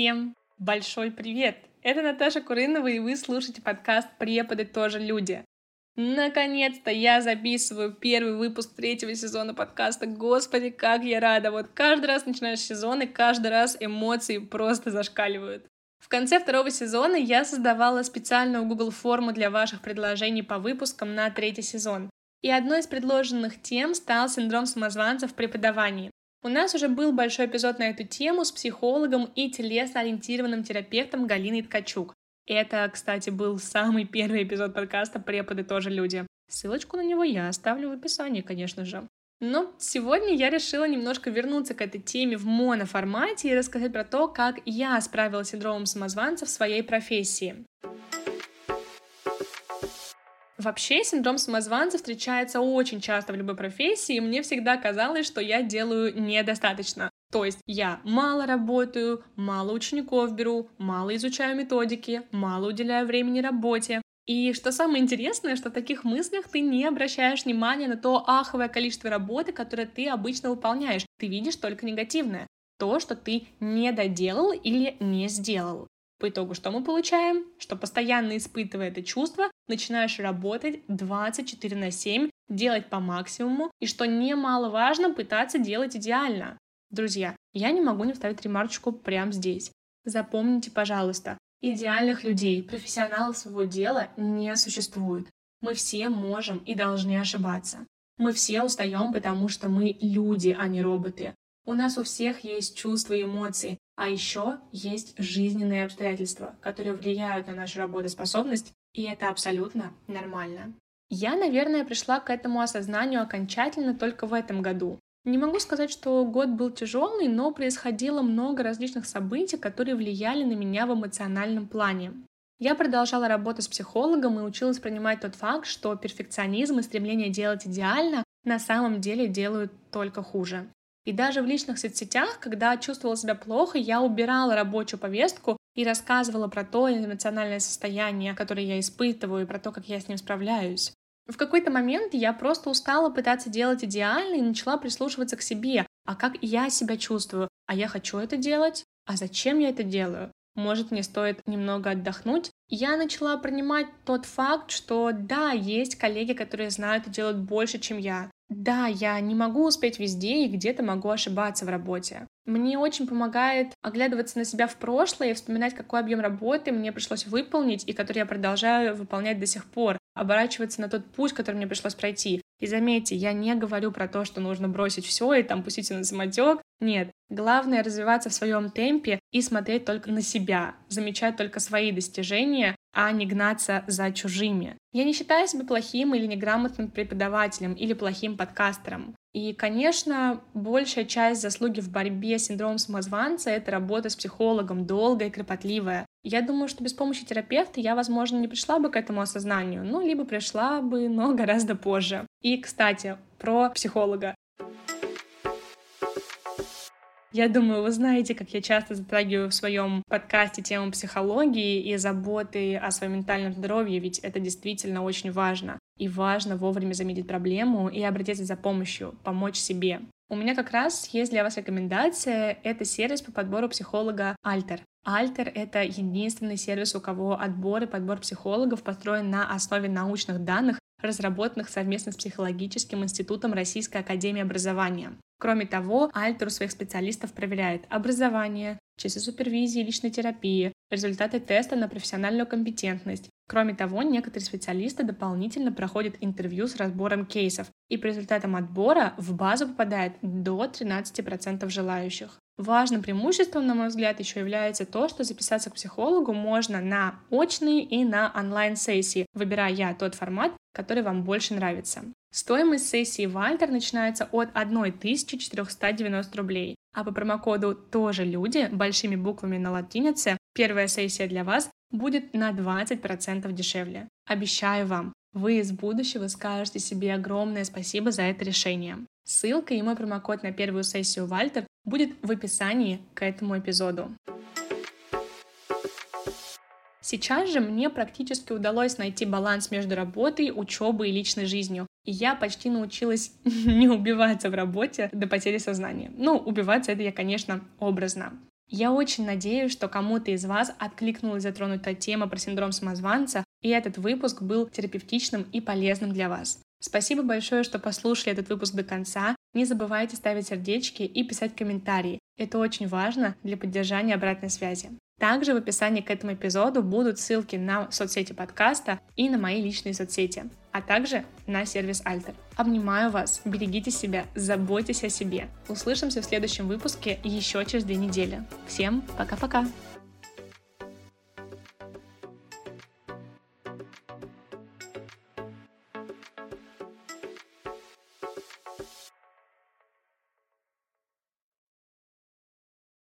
Всем большой привет! Это Наташа Курынова, и вы слушаете подкаст «Преподы тоже люди». Наконец-то я записываю первый выпуск третьего сезона подкаста. Господи, как я рада! Вот каждый раз начинаешь сезон, и каждый раз эмоции просто зашкаливают. В конце второго сезона я создавала специальную Google форму для ваших предложений по выпускам на третий сезон. И одной из предложенных тем стал синдром самозванца в преподавании. У нас уже был большой эпизод на эту тему с психологом и телесно-ориентированным терапевтом Галиной Ткачук. Это, кстати, был самый первый эпизод подкаста «Преподы тоже люди». Ссылочку на него я оставлю в описании, конечно же. Но сегодня я решила немножко вернуться к этой теме в моноформате и рассказать про то, как я справилась с синдромом самозванца в своей профессии. Вообще, синдром самозванца встречается очень часто в любой профессии, и мне всегда казалось, что я делаю недостаточно. То есть я мало работаю, мало учеников беру, мало изучаю методики, мало уделяю времени работе. И что самое интересное, что в таких мыслях ты не обращаешь внимания на то аховое количество работы, которое ты обычно выполняешь. Ты видишь только негативное. То, что ты не доделал или не сделал. По итогу что мы получаем? Что постоянно испытывая это чувство, начинаешь работать 24 на 7, делать по максимуму, и что немаловажно, пытаться делать идеально. Друзья, я не могу не вставить ремарочку прямо здесь. Запомните, пожалуйста, идеальных людей, профессионалов своего дела не существует. Мы все можем и должны ошибаться. Мы все устаем, потому что мы люди, а не роботы. У нас у всех есть чувства и эмоции, а еще есть жизненные обстоятельства, которые влияют на нашу работоспособность, и это абсолютно нормально. Я, наверное, пришла к этому осознанию окончательно только в этом году. Не могу сказать, что год был тяжелый, но происходило много различных событий, которые влияли на меня в эмоциональном плане. Я продолжала работать с психологом и училась принимать тот факт, что перфекционизм и стремление делать идеально на самом деле делают только хуже. И даже в личных соцсетях, когда чувствовала себя плохо, я убирала рабочую повестку и рассказывала про то эмоциональное состояние, которое я испытываю, и про то, как я с ним справляюсь. В какой-то момент я просто устала пытаться делать идеально и начала прислушиваться к себе. А как я себя чувствую? А я хочу это делать? А зачем я это делаю? Может, мне стоит немного отдохнуть? Я начала принимать тот факт, что да, есть коллеги, которые знают и делают больше, чем я. Да, я не могу успеть везде и где-то могу ошибаться в работе. Мне очень помогает оглядываться на себя в прошлое и вспоминать, какой объем работы мне пришлось выполнить и который я продолжаю выполнять до сих пор, оборачиваться на тот путь, который мне пришлось пройти. И заметьте, я не говорю про то, что нужно бросить все и там пуститься на самотек. Нет, главное развиваться в своем темпе и смотреть только на себя, замечать только свои достижения, а не гнаться за чужими. Я не считаю себя плохим или неграмотным преподавателем или плохим подкастером. И, конечно, большая часть заслуги в борьбе с синдромом самозванца — это работа с психологом, долгая и кропотливая. Я думаю, что без помощи терапевта я, возможно, не пришла бы к этому осознанию, ну, либо пришла бы, но гораздо позже. И, кстати, про психолога. Я думаю, вы знаете, как я часто затрагиваю в своем подкасте тему психологии и заботы о своем ментальном здоровье, ведь это действительно очень важно. И важно вовремя заметить проблему и обратиться за помощью, помочь себе. У меня как раз есть для вас рекомендация. Это сервис по подбору психолога Альтер. Альтер — это единственный сервис, у кого отбор и подбор психологов построен на основе научных данных, разработанных совместно с Психологическим институтом Российской академии образования. Кроме того, Альтер у своих специалистов проверяет образование, часы супервизии личной терапии, результаты теста на профессиональную компетентность. Кроме того, некоторые специалисты дополнительно проходят интервью с разбором кейсов, и по результатам отбора в базу попадает до 13% желающих. Важным преимуществом, на мой взгляд, еще является то, что записаться к психологу можно на очные и на онлайн-сессии, выбирая тот формат, который вам больше нравится. Стоимость сессии в Альтер начинается от 1490 рублей. А по промокоду «Тоже люди» большими буквами на латинице первая сессия для вас будет на 20% дешевле. Обещаю вам, вы из будущего скажете себе огромное спасибо за это решение. Ссылка и мой промокод на первую сессию в Альтер будет в описании к этому эпизоду. Сейчас же мне практически удалось найти баланс между работой, учебой и личной жизнью. И я почти научилась не убиваться в работе до потери сознания. Ну, убиваться это я, конечно, образно. Я очень надеюсь, что кому-то из вас откликнулась затронутая тема про синдром самозванца, и этот выпуск был терапевтичным и полезным для вас. Спасибо большое, что послушали этот выпуск до конца. Не забывайте ставить сердечки и писать комментарии. Это очень важно для поддержания обратной связи. Также в описании к этому эпизоду будут ссылки на соцсети подкаста и на мои личные соцсети, а также на сервис Альтер. Обнимаю вас, берегите себя, заботьтесь о себе. Услышимся в следующем выпуске еще через две недели. Всем пока-пока!